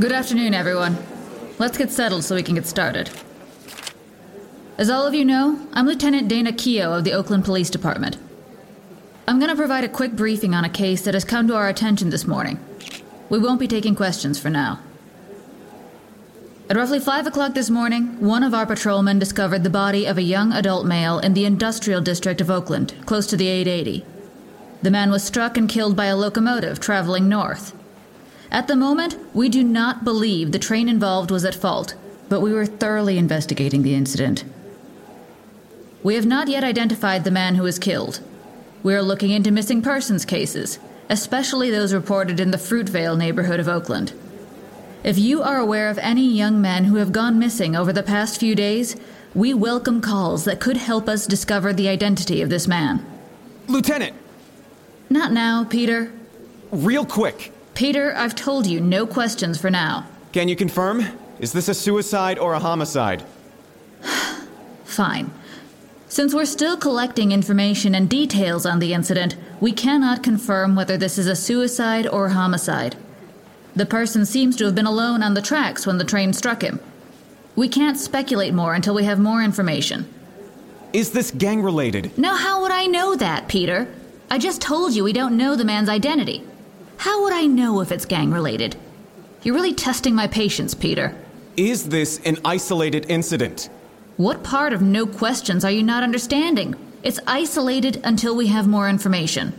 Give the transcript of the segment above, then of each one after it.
Good afternoon, everyone. Let's get settled so we can get started. As all of you know, I'm Lieutenant Dana Keough of the Oakland Police Department. I'm going to provide a quick briefing on a case that has come to our attention this morning. We won't be taking questions for now. At roughly 5 o'clock this morning, one of our patrolmen discovered the body of a young adult male in the industrial district of Oakland, close to the 880. The man was struck and killed by a locomotive traveling north. At the moment, we do not believe the train involved was at fault, but we were thoroughly investigating the incident. We have not yet identified the man who was killed. We are looking into missing persons cases, especially those reported in the Fruitvale neighborhood of Oakland. If you are aware of any young men who have gone missing over the past few days, we welcome calls that could help us discover the identity of this man. Lieutenant! Not now, Peter. Real quick. Peter, I've told you no questions for now. Can you confirm? Is this a suicide or a homicide? Fine. Since we're still collecting information and details on the incident, we cannot confirm whether this is a suicide or homicide. The person seems to have been alone on the tracks when the train struck him. We can't speculate more until we have more information. Is this gang related? Now, how would I know that, Peter? I just told you we don't know the man's identity. How would I know if it's gang related? You're really testing my patience, Peter. Is this an isolated incident? What part of no questions are you not understanding? It's isolated until we have more information.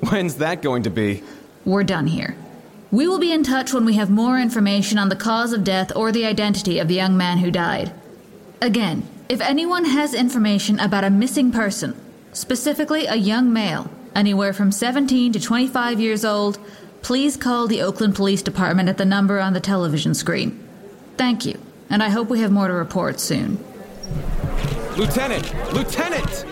When's that going to be? We're done here. We will be in touch when we have more information on the cause of death or the identity of the young man who died. Again, if anyone has information about a missing person, specifically a young male, anywhere from 17 to 25 years old, please call the Oakland Police Department at the number on the television screen. Thank you, and I hope we have more to report soon. Lieutenant! Lieutenant!